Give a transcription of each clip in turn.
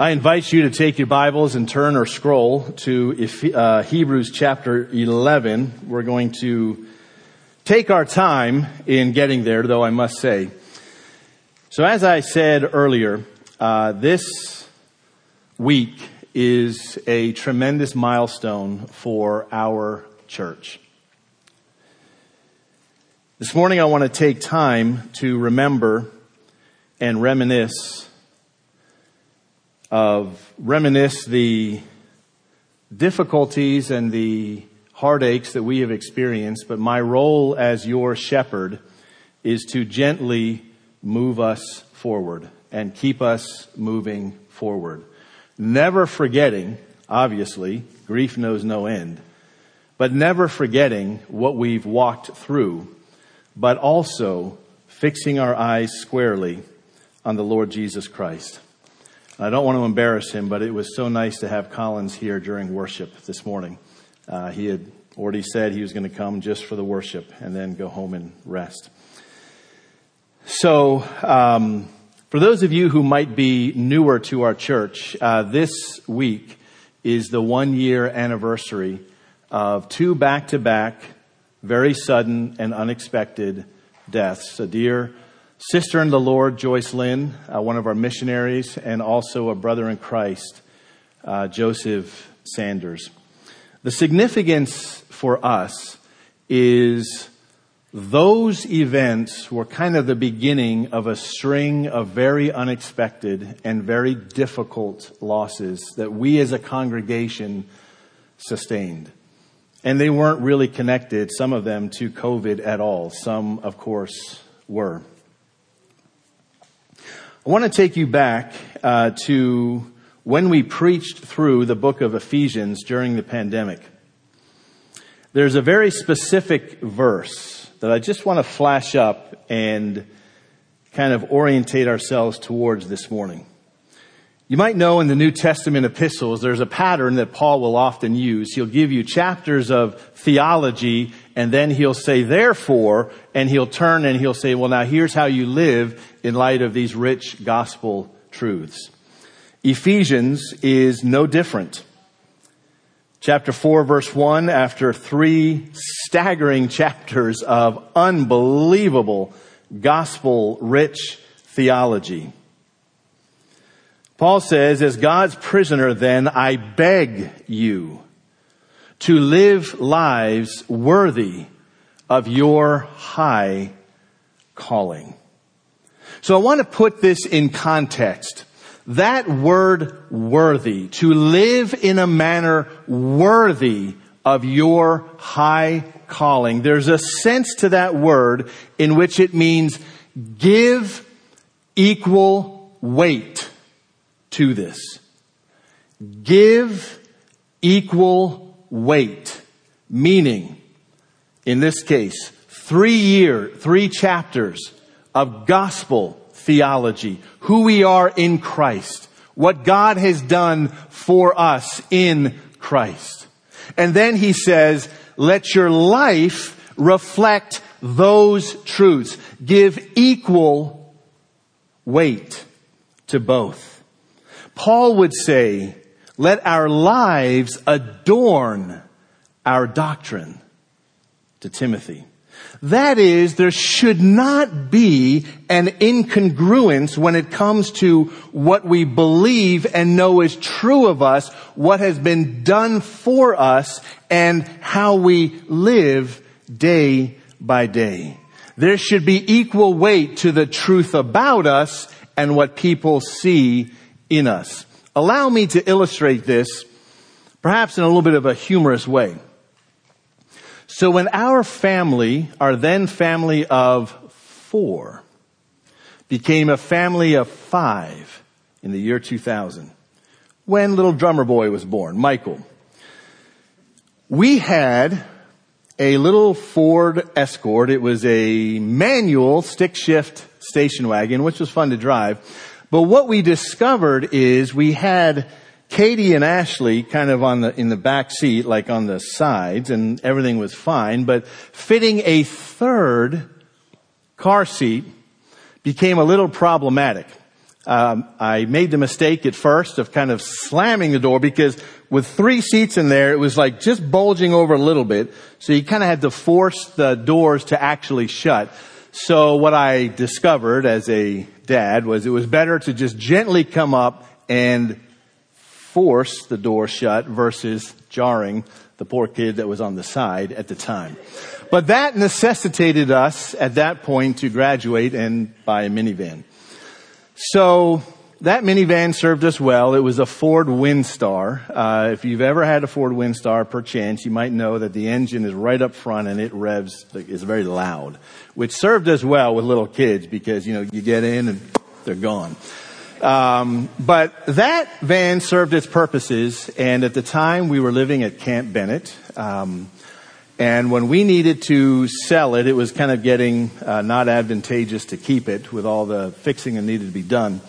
I invite you to take your Bibles and turn or scroll to uh, Hebrews chapter 11. We're going to take our time in getting there, though I must say. So as I said earlier, uh, this week is a tremendous milestone for our church. This morning I want to take time to remember and reminisce of reminisce the difficulties and the heartaches that we have experienced, but my role as your shepherd is to gently move us forward and keep us moving forward. Never forgetting, obviously, grief knows no end, but never forgetting what we've walked through, but also fixing our eyes squarely on the Lord Jesus Christ. I don't want to embarrass him, but it was so nice to have Collins here during worship this morning. Uh, he had already said he was going to come just for the worship and then go home and rest. So, um, for those of you who might be newer to our church, uh, this week is the one year anniversary of two back to back, very sudden and unexpected deaths. A dear sister in the Lord, Joyce Lin, uh, one of our missionaries, and also a brother in Christ, uh, Joseph Sanders. The significance for us is those events were kind of the beginning of a string of very unexpected and very difficult losses that we as a congregation sustained. And they weren't really connected, some of them, to COVID at all. Some, of course, were. I want to take you back uh, to when we preached through the book of Ephesians during the pandemic. There's a very specific verse that I just want to flash up and kind of orientate ourselves towards this morning. You might know in the New Testament epistles, there's a pattern that Paul will often use. He'll give you chapters of theology and then he'll say, therefore, and he'll turn and he'll say, well, now here's how you live in light of these rich gospel truths. Ephesians is no different. Chapter 4 verse 1, after three staggering chapters of unbelievable gospel rich theology. Paul says, as God's prisoner then, I beg you to live lives worthy of your high calling. So I want to put this in context. That word worthy, to live in a manner worthy of your high calling. There's a sense to that word in which it means give equal weight to this. Give equal weight. Meaning, in this case, three year, three chapters of gospel theology. Who we are in Christ. What God has done for us in Christ. And then he says, let your life reflect those truths. Give equal weight to both. Paul would say, let our lives adorn our doctrine to Timothy. That is, there should not be an incongruence when it comes to what we believe and know is true of us, what has been done for us, and how we live day by day. There should be equal weight to the truth about us and what people see in us. Allow me to illustrate this perhaps in a little bit of a humorous way. So when our family, our then family of four, became a family of five in the year 2000, when little drummer boy was born, Michael, we had a little Ford Escort. It was a manual stick shift station wagon, which was fun to drive. But what we discovered is we had Katie and Ashley kind of on the, in the back seat, like on the sides, and everything was fine, but fitting a third car seat became a little problematic. Um, I made the mistake at first of kind of slamming the door because with three seats in there, it was like just bulging over a little bit. So you kind of had to force the doors to actually shut. So what I discovered as a dad was it was better to just gently come up and force the door shut versus jarring the poor kid that was on the side at the time. But that necessitated us at that point to graduate and buy a minivan. So that minivan served us well. It was a Ford Windstar. Uh, if you've ever had a Ford Windstar, perchance, you might know that the engine is right up front and it revs, is very loud, which served us well with little kids because, you know, you get in and they're gone. Um, but that van served its purposes, and at the time we were living at Camp Bennett. Um, and when we needed to sell it, it was kind of getting uh, not advantageous to keep it with all the fixing that needed to be done.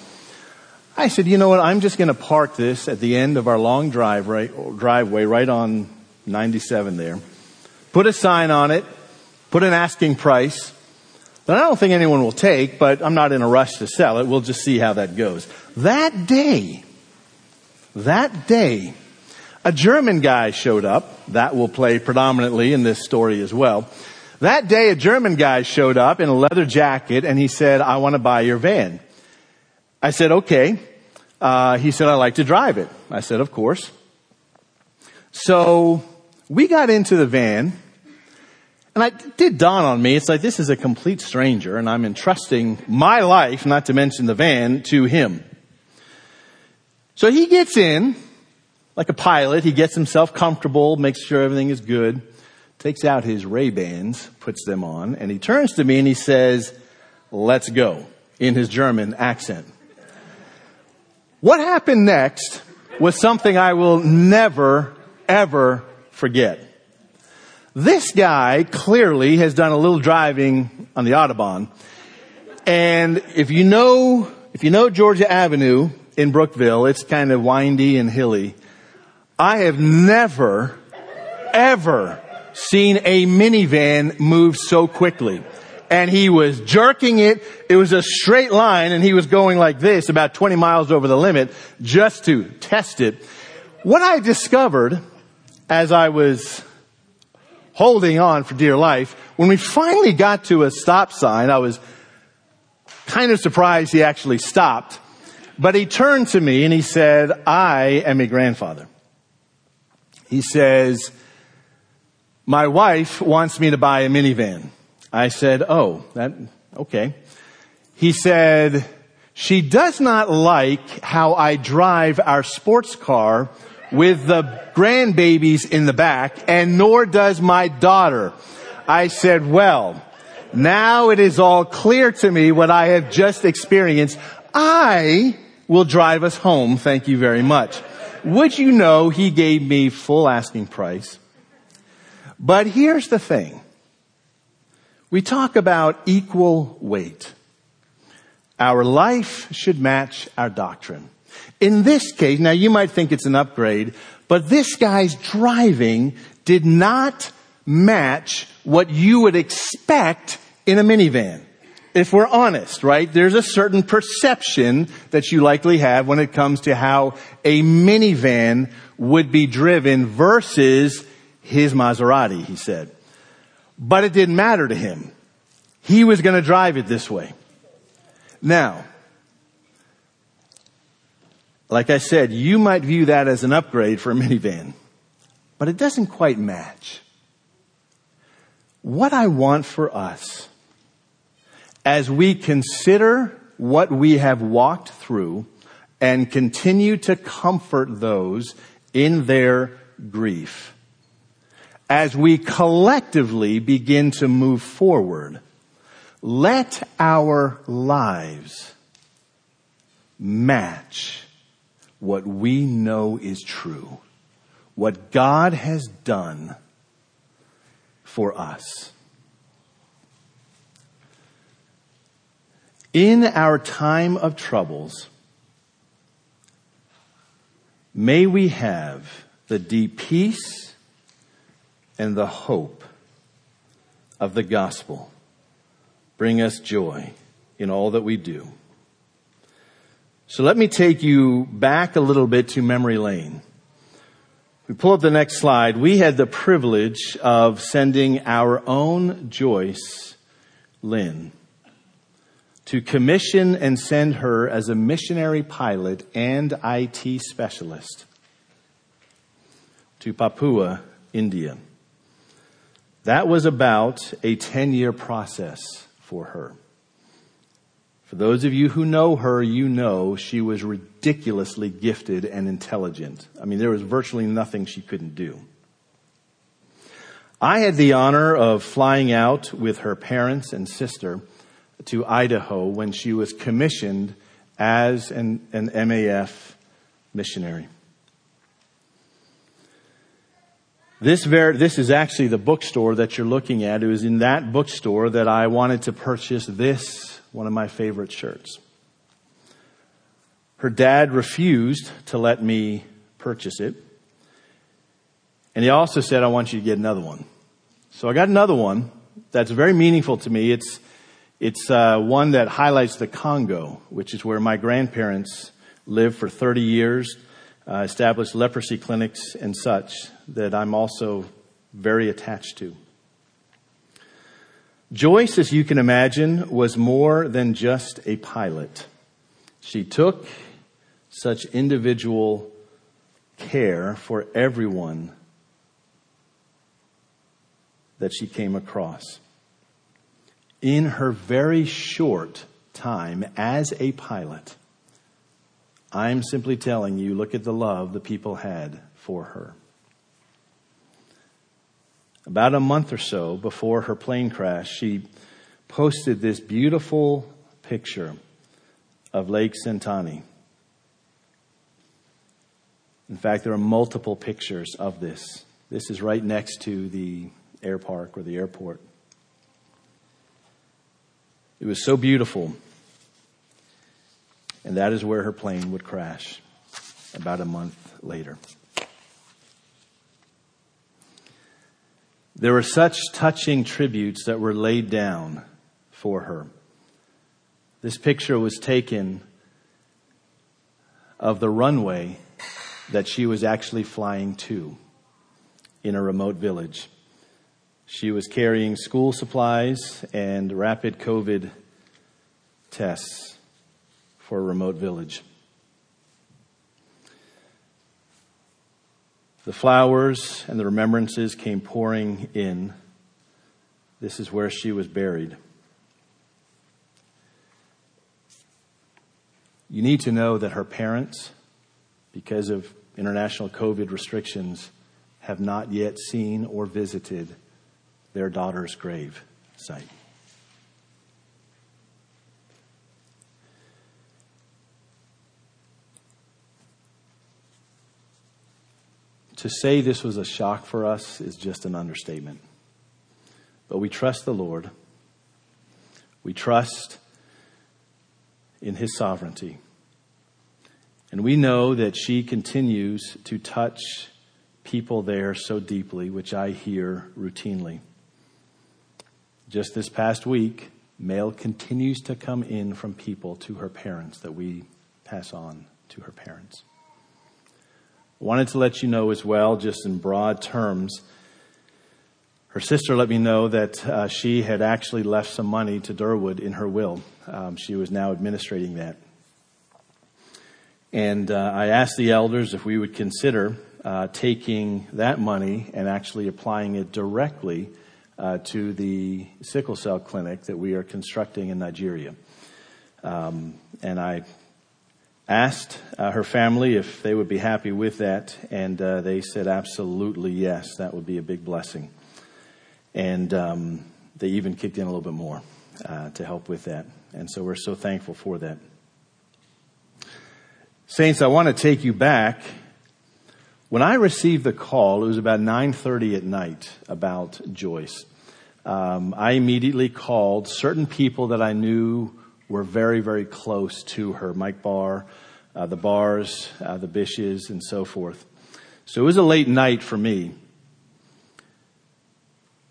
I said, you know what, I'm just going to park this at the end of our long drive, right, driveway right on 97 there. Put a sign on it, put an asking price, that I don't think anyone will take, but I'm not in a rush to sell it. We'll just see how that goes. That day, that day, a German guy showed up. That will play predominantly in this story as well. That day, a German guy showed up in a leather jacket and he said, I want to buy your van. I said, okay. Uh, he said, I like to drive it. I said, of course. So we got into the van and it did dawn on me, it's like this is a complete stranger and I'm entrusting my life, not to mention the van, to him. So he gets in, like a pilot, he gets himself comfortable, makes sure everything is good, takes out his Ray-Bans, puts them on, and he turns to me and he says, let's go, in his German accent. What happened next was something I will never, ever forget. This guy clearly has done a little driving on the Autobahn. And if you know, if you know Georgia Avenue in Brookeville, it's kind of windy and hilly. I have never, ever seen a minivan move so quickly and he was jerking it. It was a straight line and he was going like this about 20 miles over the limit just to test it. What I discovered as I was holding on for dear life, when we finally got to a stop sign, I was kind of surprised he actually stopped. But he turned to me and he said, I am a grandfather. He says, my wife wants me to buy a minivan. I said, oh, that, okay. He said, she does not like how I drive our sports car with the grandbabies in the back, and nor does my daughter. I said, well, now it is all clear to me what I have just experienced. I will drive us home. Thank you very much. Would you know he gave me full asking price? But here's the thing. We talk about equal weight. Our life should match our doctrine. In this case, now you might think it's an upgrade, but this guy's driving did not match what you would expect in a minivan. If we're honest, right? There's a certain perception that you likely have when it comes to how a minivan would be driven versus his Maserati, he said. But it didn't matter to him. He was going to drive it this way. Now, like I said, you might view that as an upgrade for a minivan, but it doesn't quite match. What I want for us as we consider what we have walked through and continue to comfort those in their grief as we collectively begin to move forward, let our lives match what we know is true, what God has done for us. In our time of troubles, may we have the deep peace and the hope of the gospel bring us joy in all that we do. So let me take you back a little bit to memory lane. We pull up the next slide. We had the privilege of sending our own Joyce Lin to commission and send her as a missionary pilot and IT specialist to Papua, India. That was about a 10 year process for her. For those of you who know her, you know she was ridiculously gifted and intelligent. I mean, there was virtually nothing she couldn't do. I had the honor of flying out with her parents and sister to Idaho when she was commissioned as an, an MAF missionary. This, ver- this is actually the bookstore that you're looking at. It was in that bookstore that I wanted to purchase this one of my favorite shirts. Her dad refused to let me purchase it. And he also said, I want you to get another one. So I got another one that's very meaningful to me. It's, it's uh, one that highlights the Congo, which is where my grandparents lived for 30 years, uh, established leprosy clinics and such that I'm also very attached to. Joyce, as you can imagine, was more than just a pilot. She took such individual care for everyone that she came across. In her very short time as a pilot, I'm simply telling you, look at the love the people had for her. About a month or so before her plane crash, she posted this beautiful picture of Lake Sentani. In fact, there are multiple pictures of this. This is right next to the air park or the airport. It was so beautiful. And that is where her plane would crash about a month later. There were such touching tributes that were laid down for her. This picture was taken of the runway that she was actually flying to in a remote village. She was carrying school supplies and rapid COVID tests for a remote village. The flowers and the remembrances came pouring in. This is where she was buried. You need to know that her parents, because of international COVID restrictions, have not yet seen or visited their daughter's grave site. To say this was a shock for us is just an understatement. But we trust the Lord. We trust in His sovereignty. And we know that she continues to touch people there so deeply, which I hear routinely. Just this past week, mail continues to come in from people to her parents that we pass on to her parents. Wanted to let you know as well, just in broad terms, her sister let me know that uh, she had actually left some money to Derwood in her will. Um, she was now administrating that. And uh, I asked the elders if we would consider uh, taking that money and actually applying it directly uh, to the sickle cell clinic that we are constructing in Nigeria. Um, and I asked uh, her family if they would be happy with that, and uh, they said absolutely yes, that would be a big blessing. And um, they even kicked in a little bit more uh, to help with that. And so we're so thankful for that. Saints, I want to take you back. When I received the call, it was about 9:30 at night about Joyce. Um, I immediately called certain people that I knew were very, very close to her. Mike Barr, uh, the Bars, uh, the Bishes, and so forth. So it was a late night for me.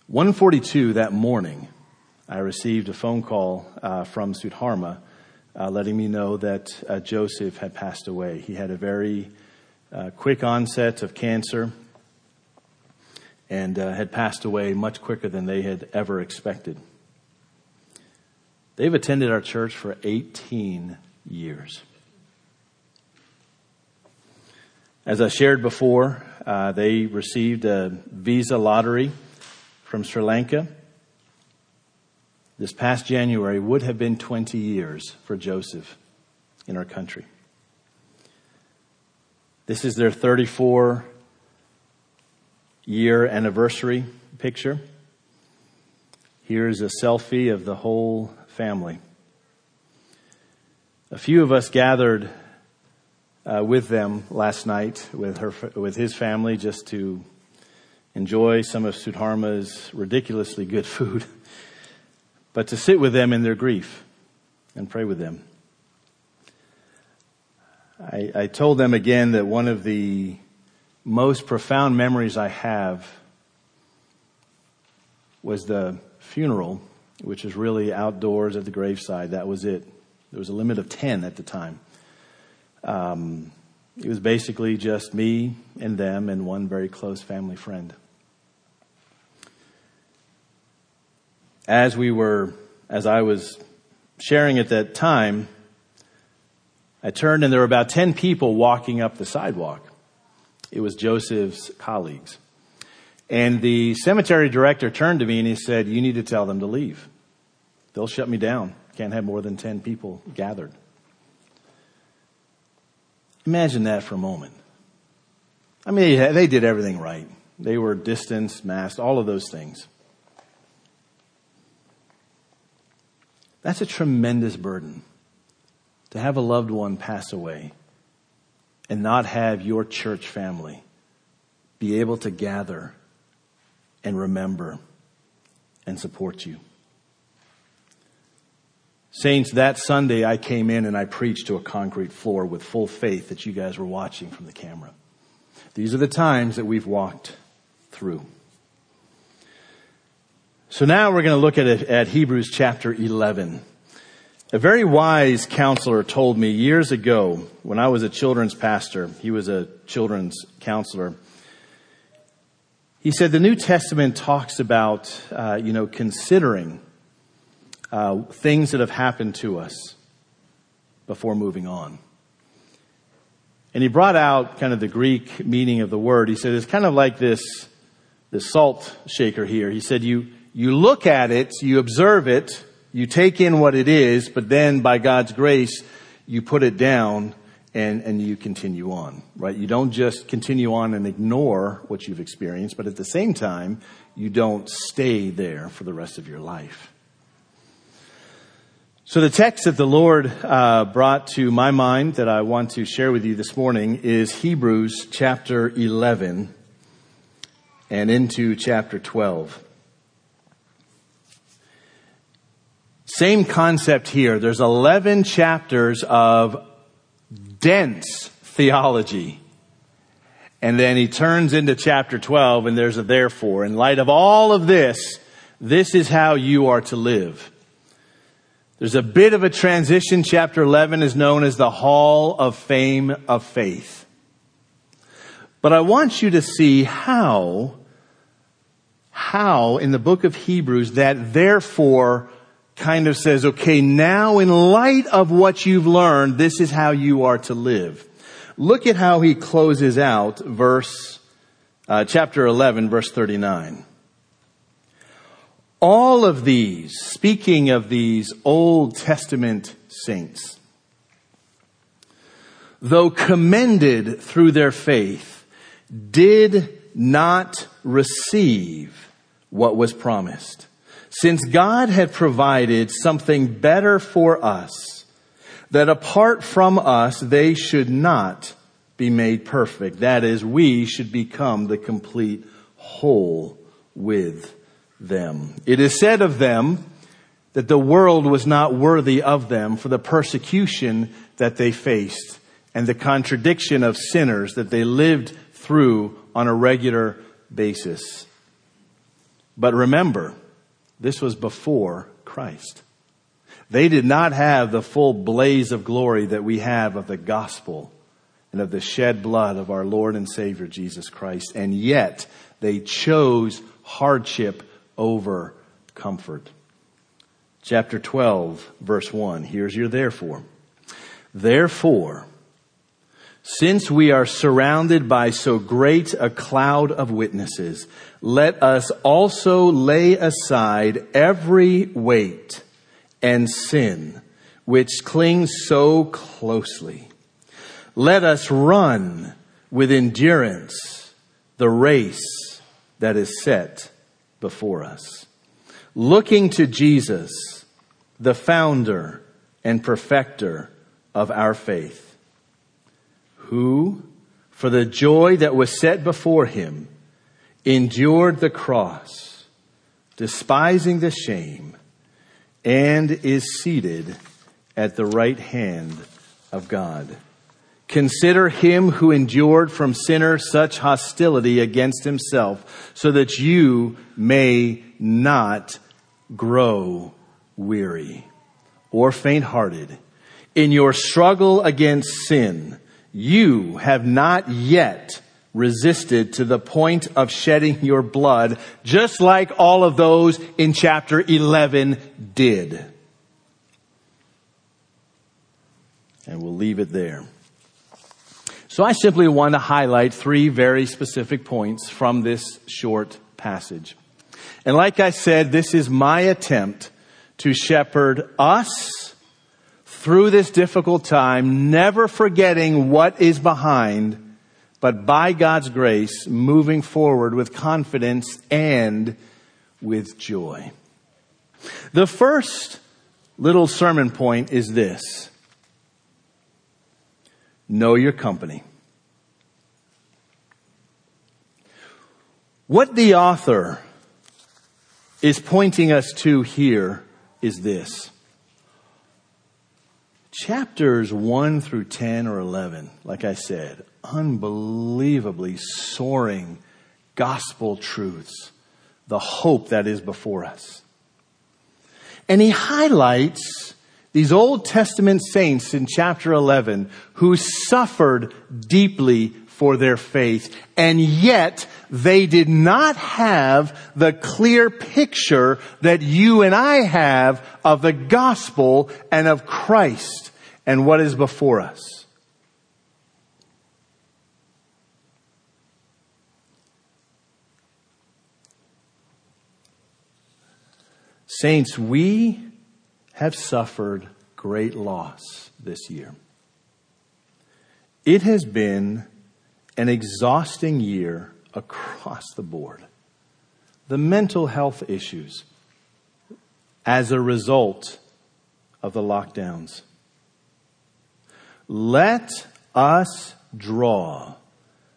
142 that morning, I received a phone call uh, from Sudharma uh, letting me know that uh, Joseph had passed away. He had a very uh, quick onset of cancer and had passed away much quicker than they had ever expected. They've attended our church for 18 years. As I shared before, uh, they received a visa lottery from Sri Lanka. This past January would have been 20 years for Joseph in our country. This is their 34 year anniversary picture. Here's a selfie of the whole family. A few of us gathered uh, with them last night with her with his family just to enjoy some of Sudharma's ridiculously good food, but to sit with them in their grief and pray with them. I, I told them again that one of the most profound memories I have was the funeral, which is really outdoors at the graveside. That was it. There was a limit of 10 at the time. Um, it was basically just me and them and one very close family friend. As we were, as I was sharing at that time, I turned and there were about 10 people walking up the sidewalk. It was Joseph's colleagues. And the cemetery director turned to me and he said, You need to tell them to leave. They'll shut me down. Can't have more than 10 people gathered. Imagine that for a moment. I mean, they did everything right. They were distanced, masked, all of those things. That's a tremendous burden to have a loved one pass away and not have your church family be able to gather and remember and support you. Saints, that Sunday I came in and I preached to a concrete floor with full faith that you guys were watching from the camera. These are the times that we've walked through. So now we're going to look at, at Hebrews chapter 11. A very wise counselor told me years ago when I was a children's pastor, he was a children's counselor. He said the New Testament talks about, uh, you know, considering uh, things that have happened to us before moving on. And he brought out kind of the Greek meaning of the word. He said it's kind of like this, this salt shaker here. He said you, you look at it, you observe it, you take in what it is, but then by God's grace, you put it down and, and you continue on, right? You don't just continue on and ignore what you've experienced, but at the same time, you don't stay there for the rest of your life. So the text that the Lord uh, brought to my mind that I want to share with you this morning is Hebrews chapter 11 and into chapter 12. Same concept here. There's 11 chapters of dense theology. And then he turns into chapter 12 and there's a therefore. In light of all of this, this is how you are to live. There's a bit of a transition. Chapter 11 is known as the Hall of Fame of Faith. But I want you to see how, how in the book of Hebrews that therefore kind of says, okay, now in light of what you've learned, this is how you are to live. Look at how he closes out verse, uh, chapter 11, verse 39. All of these, speaking of these Old Testament saints, though commended through their faith, did not receive what was promised since God had provided something better for us, that apart from us, they should not be made perfect. That is, we should become the complete whole with them. It is said of them that the world was not worthy of them for the persecution that they faced and the contradiction of sinners that they lived through on a regular basis. But remember, this was before Christ. They did not have the full blaze of glory that we have of the gospel and of the shed blood of our Lord and Savior Jesus Christ. And yet they chose hardship over comfort. Chapter 12, verse 1. Here's your therefore. Therefore, since we are surrounded by so great a cloud of witnesses, let us also lay aside every weight and sin which clings so closely. Let us run with endurance the race that is set before us. Looking to Jesus, the founder and perfecter of our faith, who, for the joy that was set before him, endured the cross, despising the shame, and is seated at the right hand of God. Consider him who endured from sinners such hostility against himself so that you may not grow weary or faint hearted. In your struggle against sin, you have not yet resisted to the point of shedding your blood, just like all of those in chapter 11 did. And we'll leave it there. So I simply want to highlight three very specific points from this short passage. And like I said, this is my attempt to shepherd us through this difficult time, never forgetting what is behind, but by God's grace, moving forward with confidence and with joy. The first little sermon point is this. Know your company. What the author is pointing us to here is this. Chapters 1 through 10 or 11, like I said, unbelievably soaring gospel truths, the hope that is before us. And he highlights these Old Testament saints in chapter 11 who suffered deeply for their faith and yet they did not have the clear picture that you and I have of the gospel and of Christ and what is before us. Saints, we have suffered great loss this year. It has been an exhausting year across the board. The mental health issues as a result of the lockdowns. Let us draw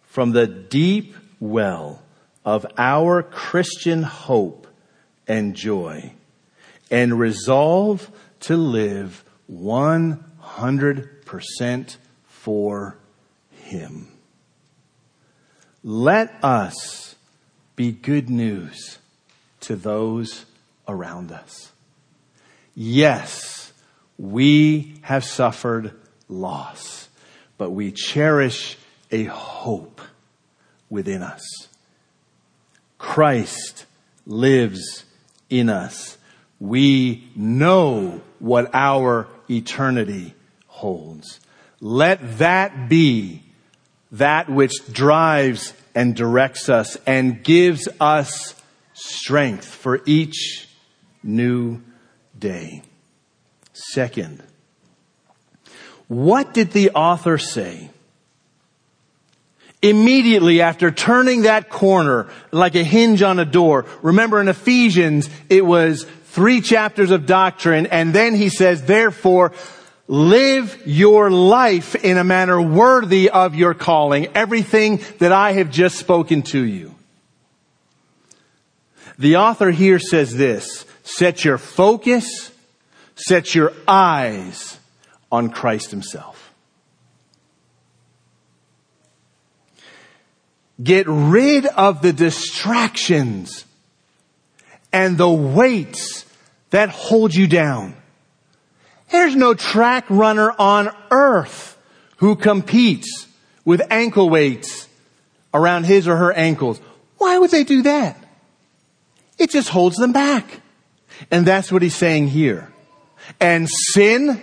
from the deep well of our Christian hope and joy and resolve to live 100% for Him. Let us be good news to those around us. Yes, we have suffered loss, but we cherish a hope within us. Christ lives in us we know what our eternity holds. Let that be that which drives and directs us and gives us strength for each new day. Second, what did the author say? Immediately after turning that corner like a hinge on a door. Remember in Ephesians, it was three chapters of doctrine, and then he says, therefore, live your life in a manner worthy of your calling, everything that I have just spoken to you. The author here says this, set your focus, set your eyes on Christ himself. Get rid of the distractions and the weights that hold you down. There's no track runner on earth who competes with ankle weights around his or her ankles. Why would they do that? It just holds them back. And that's what he's saying here. And sin,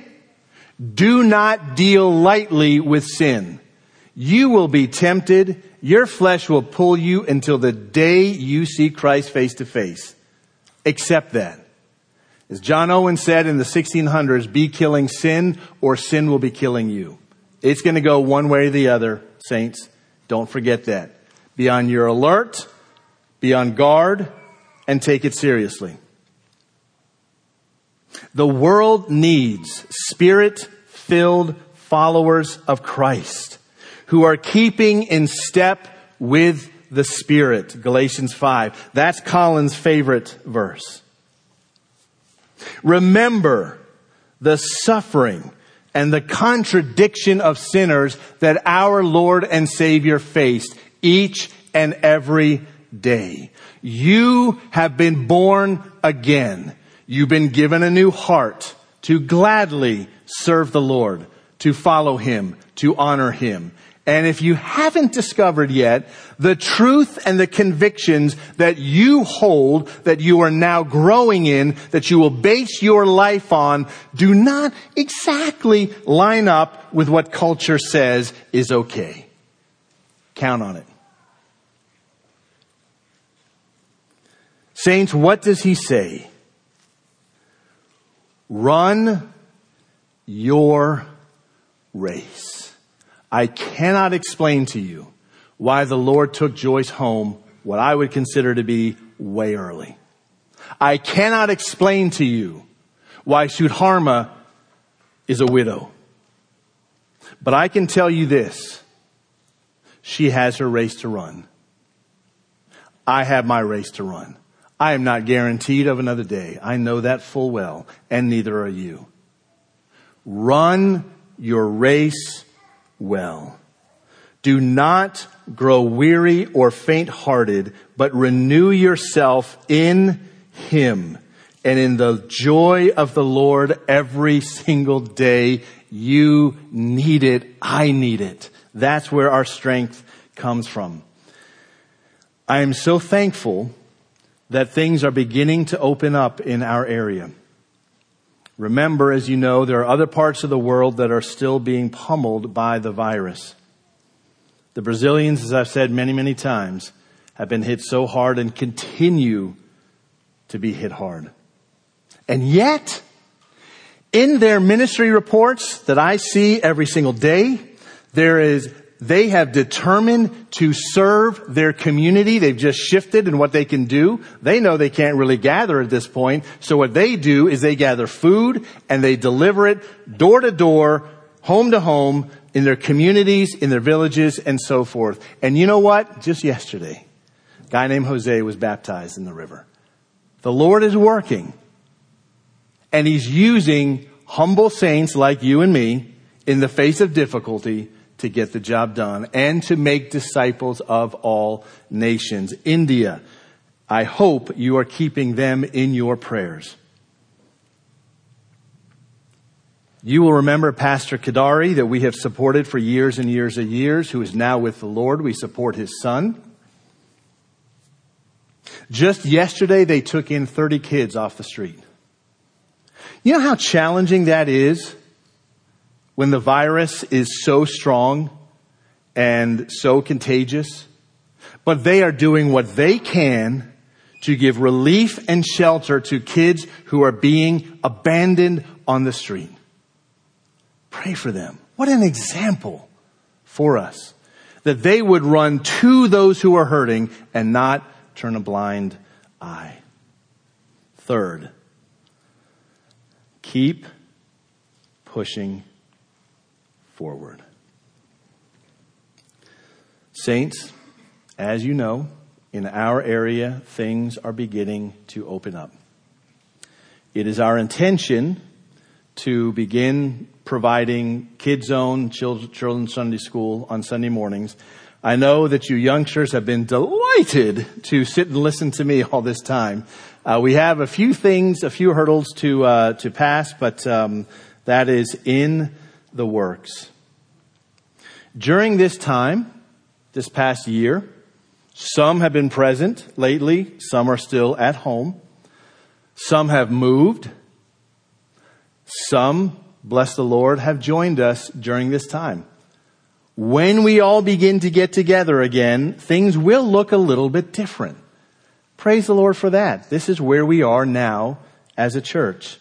do not deal lightly with sin. You will be tempted. Your flesh will pull you until the day you see Christ face to face. Accept that. As John Owen said in the 1600s, be killing sin or sin will be killing you. It's going to go one way or the other, saints. Don't forget that. Be on your alert, be on guard, and take it seriously. The world needs spirit filled followers of Christ who are keeping in step with the Spirit. Galatians 5. That's Colin's favorite verse. Remember the suffering and the contradiction of sinners that our Lord and Savior faced each and every day. You have been born again. You've been given a new heart to gladly serve the Lord, to follow Him, to honor Him. And if you haven't discovered yet the truth and the convictions that you hold, that you are now growing in, that you will base your life on, do not exactly line up with what culture says is okay. Count on it. Saints, what does he say? Run your race. I cannot explain to you why the Lord took Joyce home what I would consider to be way early. I cannot explain to you why Sudharma is a widow. But I can tell you this. She has her race to run. I have my race to run. I am not guaranteed of another day. I know that full well, and neither are you. Run your race well. Do not grow weary or faint hearted, but renew yourself in Him and in the joy of the Lord every single day. You need it. I need it. That's where our strength comes from. I am so thankful that things are beginning to open up in our area. Remember, as you know, there are other parts of the world that are still being pummeled by the virus. The Brazilians, as I've said many, many times, have been hit so hard and continue to be hit hard. And yet, in their ministry reports that I see every single day, there is they have determined to serve their community. They've just shifted in what they can do. They know they can't really gather at this point. So what they do is they gather food and they deliver it door to door, home to home, in their communities, in their villages, and so forth. And you know what? Just yesterday, a guy named Jose was baptized in the river. The Lord is working. And He's using humble saints like you and me in the face of difficulty to get the job done and to make disciples of all nations. India, I hope you are keeping them in your prayers. You will remember Pastor Kadari that we have supported for years and years and years, who is now with the Lord. We support his son. Just yesterday, they took in 30 kids off the street. You know how challenging that is when the virus is so strong and so contagious, but they are doing what they can to give relief and shelter to kids who are being abandoned on the street. Pray for them. What an example for us that they would run to those who are hurting and not turn a blind eye. Third, keep pushing forward. Saints, as you know, in our area, things are beginning to open up. It is our intention to begin providing Kids Zone Children's Sunday School on Sunday mornings. I know that you youngsters have been delighted to sit and listen to me all this time. Uh, we have a few things, a few hurdles to uh, to pass, but um, that is in the works. During this time, this past year, some have been present lately, some are still at home, some have moved, some, bless the Lord, have joined us during this time. When we all begin to get together again, things will look a little bit different. Praise the Lord for that. This is where we are now as a church.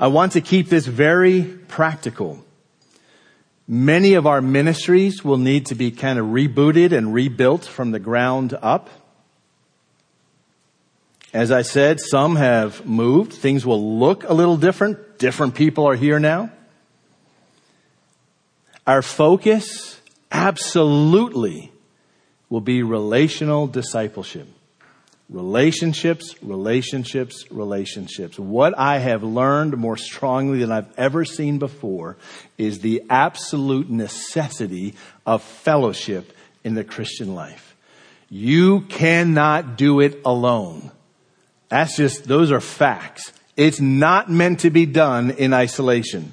I want to keep this very practical. Many of our ministries will need to be kind of rebooted and rebuilt from the ground up. As I said, some have moved. Things will look a little different. Different people are here now. Our focus absolutely will be relational discipleship. Relationships, relationships, relationships. What I have learned more strongly than I've ever seen before is the absolute necessity of fellowship in the Christian life. You cannot do it alone. That's just, those are facts. It's not meant to be done in isolation.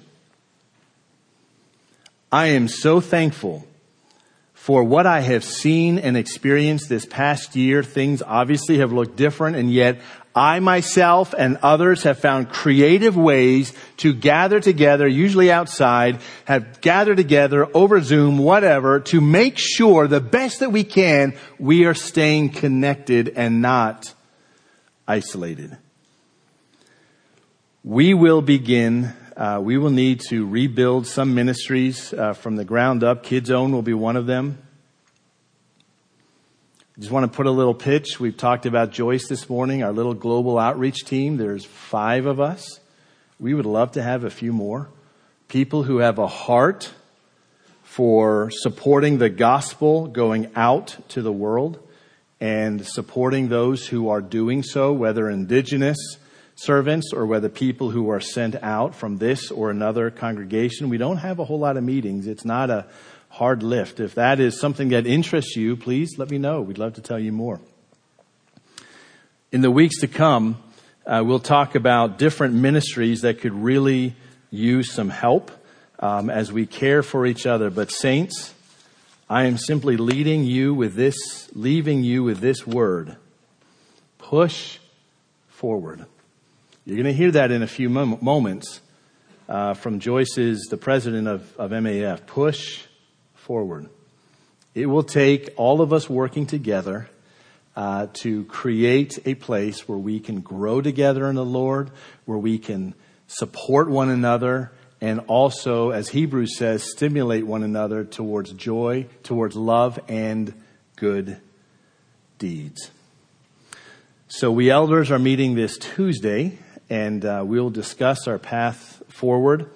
I am so thankful for what I have seen and experienced this past year. Things obviously have looked different and yet I myself and others have found creative ways to gather together, usually outside, have gathered together over Zoom, whatever, to make sure the best that we can, we are staying connected and not isolated. We will begin, uh, we will need to rebuild some ministries uh, from the ground up. Kids Own will be one of them. Just want to put a little pitch. We've talked about Joyce this morning, our little global outreach team. There's five of us. We would love to have a few more. People who have a heart for supporting the gospel going out to the world and supporting those who are doing so, whether indigenous servants or whether people who are sent out from this or another congregation. We don't have a whole lot of meetings. It's not a hard lift. If that is something that interests you, please let me know. We'd love to tell you more. In the weeks to come, uh, we'll talk about different ministries that could really use some help um, as we care for each other. But saints, I am simply leading you with this, leaving you with this word. Push forward. You're going to hear that in a few mom- moments uh, from Joyce's, the president of, of MAF. Push forward. It will take all of us working together uh, to create a place where we can grow together in the Lord, where we can support one another, and also, as Hebrews says, stimulate one another towards joy, towards love, and good deeds. So we elders are meeting this Tuesday, and uh, we'll discuss our path forward.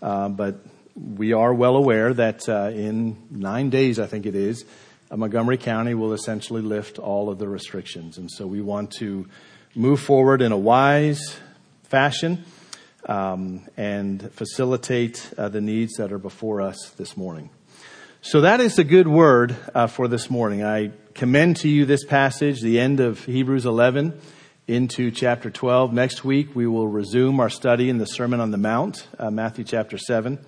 Uh, but we are well aware that uh, in nine days, I think it is, uh, Montgomery County will essentially lift all of the restrictions, and so we want to move forward in a wise fashion um, and facilitate uh, the needs that are before us this morning. So that is a good word uh, for this morning. I commend to you this passage, the end of Hebrews 11 into chapter 12. Next week we will resume our study in the Sermon on the Mount, uh, Matthew chapter 7.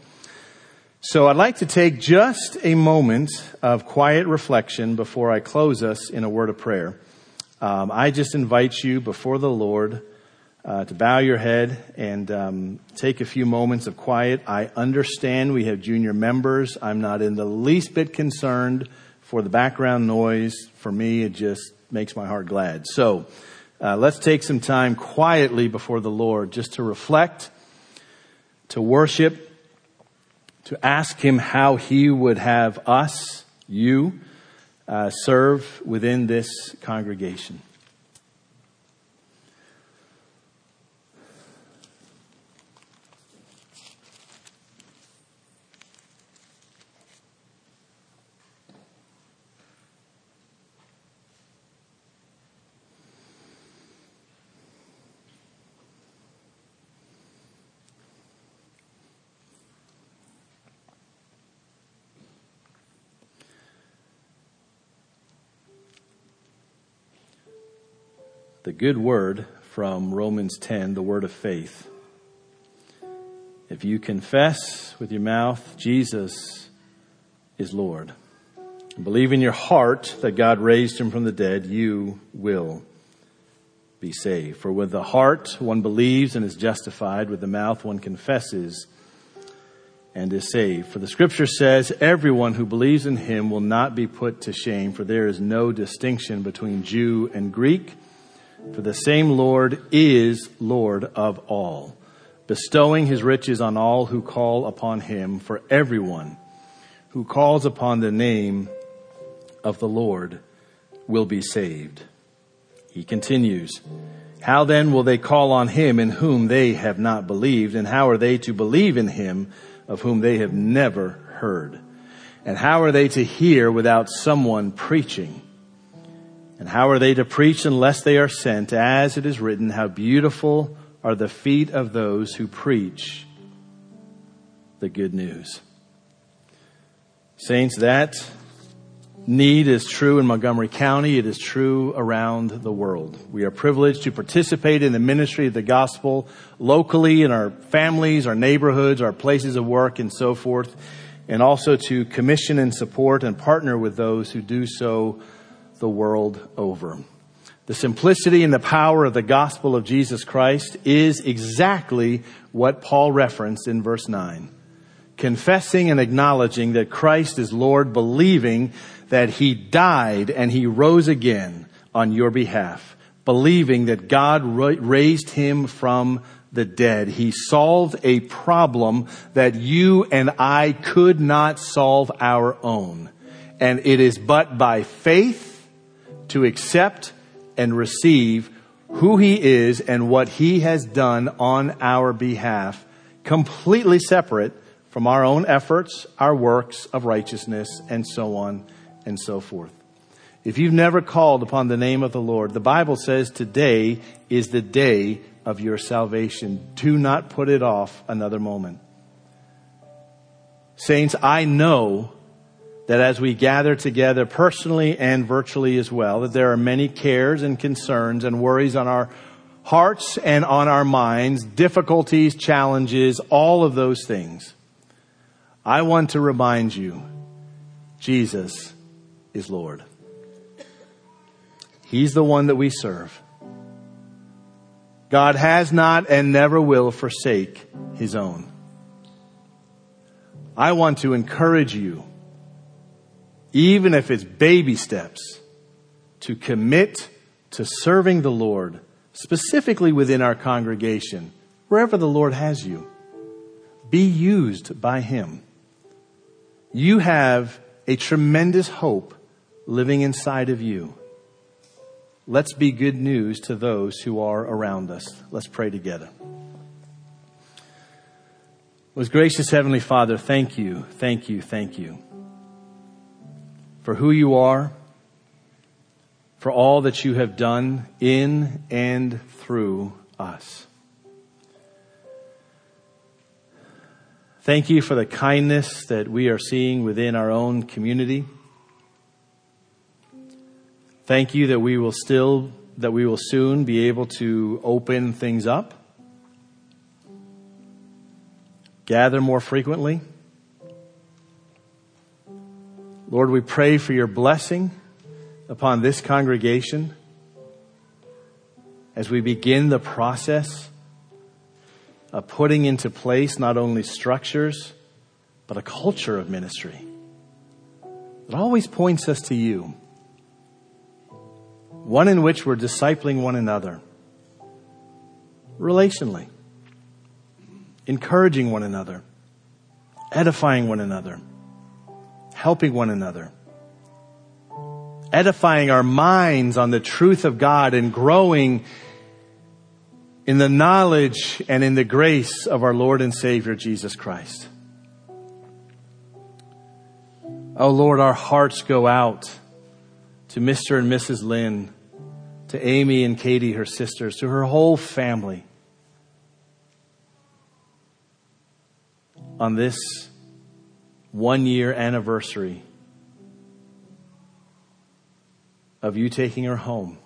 So I'd like to take just a moment of quiet reflection before I close us in a word of prayer. Um, I just invite you before the Lord uh, to bow your head and um, take a few moments of quiet. I understand we have junior members. I'm not in the least bit concerned for the background noise. For me, it just makes my heart glad. So uh, let's take some time quietly before the Lord just to reflect, to worship, to ask Him how He would have us, you, uh, serve within this congregation. Good word from Romans 10, the word of faith. If you confess with your mouth Jesus is Lord, and believe in your heart that God raised him from the dead, you will be saved. For with the heart one believes and is justified, with the mouth one confesses and is saved. For the scripture says, everyone who believes in him will not be put to shame, for there is no distinction between Jew and Greek, for the same Lord is Lord of all, bestowing his riches on all who call upon him, for everyone who calls upon the name of the Lord will be saved. He continues, How then will they call on him in whom they have not believed? And how are they to believe in him of whom they have never heard? And how are they to hear without someone preaching? And how are they to preach unless they are sent? As it is written, how beautiful are the feet of those who preach the good news. Saints, that need is true in Montgomery County. It is true around the world. We are privileged to participate in the ministry of the gospel locally in our families, our neighborhoods, our places of work, and so forth, and also to commission and support and partner with those who do so the world over. The simplicity and the power of the gospel of Jesus Christ is exactly what Paul referenced in verse 9. Confessing and acknowledging that Christ is Lord, believing that he died and he rose again on your behalf, believing that God raised him from the dead. He solved a problem that you and I could not solve our own. And it is but by faith to accept and receive who he is and what he has done on our behalf, completely separate from our own efforts, our works of righteousness, and so on and so forth. If you've never called upon the name of the Lord, the Bible says today is the day of your salvation. Do not put it off another moment. Saints, I know that as we gather together personally and virtually as well, that there are many cares and concerns and worries on our hearts and on our minds, difficulties, challenges, all of those things. I want to remind you, Jesus is Lord. He's the one that we serve. God has not and never will forsake his own. I want to encourage you, even if it's baby steps, to commit to serving the Lord, specifically within our congregation, wherever the Lord has you. Be used by him. You have a tremendous hope living inside of you. Let's be good news to those who are around us. Let's pray together. Most gracious Heavenly Father, thank you, thank you, thank you for who you are, for all that you have done in and through us. Thank you for the kindness that we are seeing within our own community. Thank you that we will still, that we will soon be able to open things up, gather more frequently. Lord, we pray for your blessing upon this congregation as we begin the process of putting into place not only structures, but a culture of ministry. that always points us to you one in which we're discipling one another relationally, encouraging one another, edifying one another, helping one another, edifying our minds on the truth of God and growing in the knowledge and in the grace of our Lord and Savior Jesus Christ. Oh Lord, our hearts go out to Mr. and Mrs. Lin to Amy and Katie, her sisters, to her whole family on this one year anniversary of you taking her home.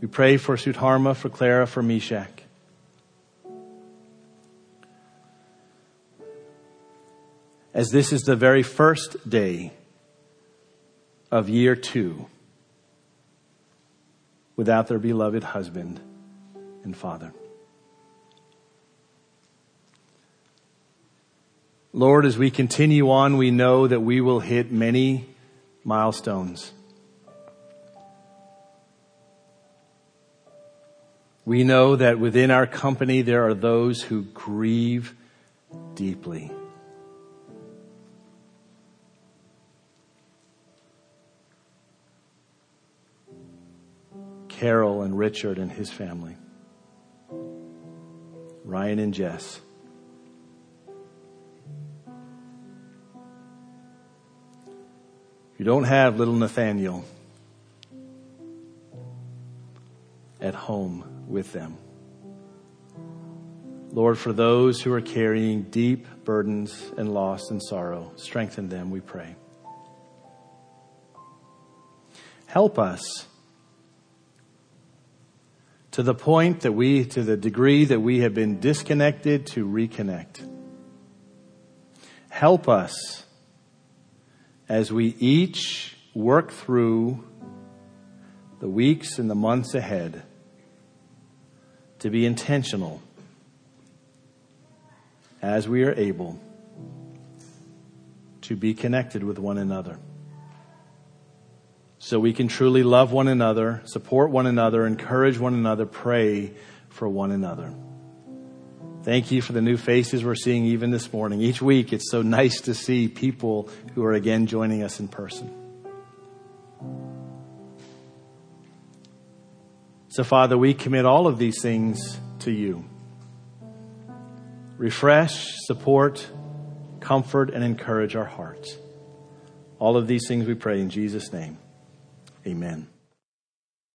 We pray for Sudharma, for Clara, for Meshach. As this is the very first day of year two without their beloved husband and father. Lord, as we continue on, we know that we will hit many milestones. We know that within our company there are those who grieve deeply. Carol and Richard and his family. Ryan and Jess. You don't have little Nathaniel at home with them. Lord, for those who are carrying deep burdens and loss and sorrow, strengthen them, we pray. Help us to the point that we, to the degree that we have been disconnected, to reconnect. Help us as we each work through the weeks and the months ahead to be intentional as we are able to be connected with one another. So we can truly love one another, support one another, encourage one another, pray for one another. Thank you for the new faces we're seeing even this morning. Each week, it's so nice to see people who are again joining us in person. So, Father, we commit all of these things to you. Refresh, support, comfort, and encourage our hearts. All of these things we pray in Jesus' name. Amen.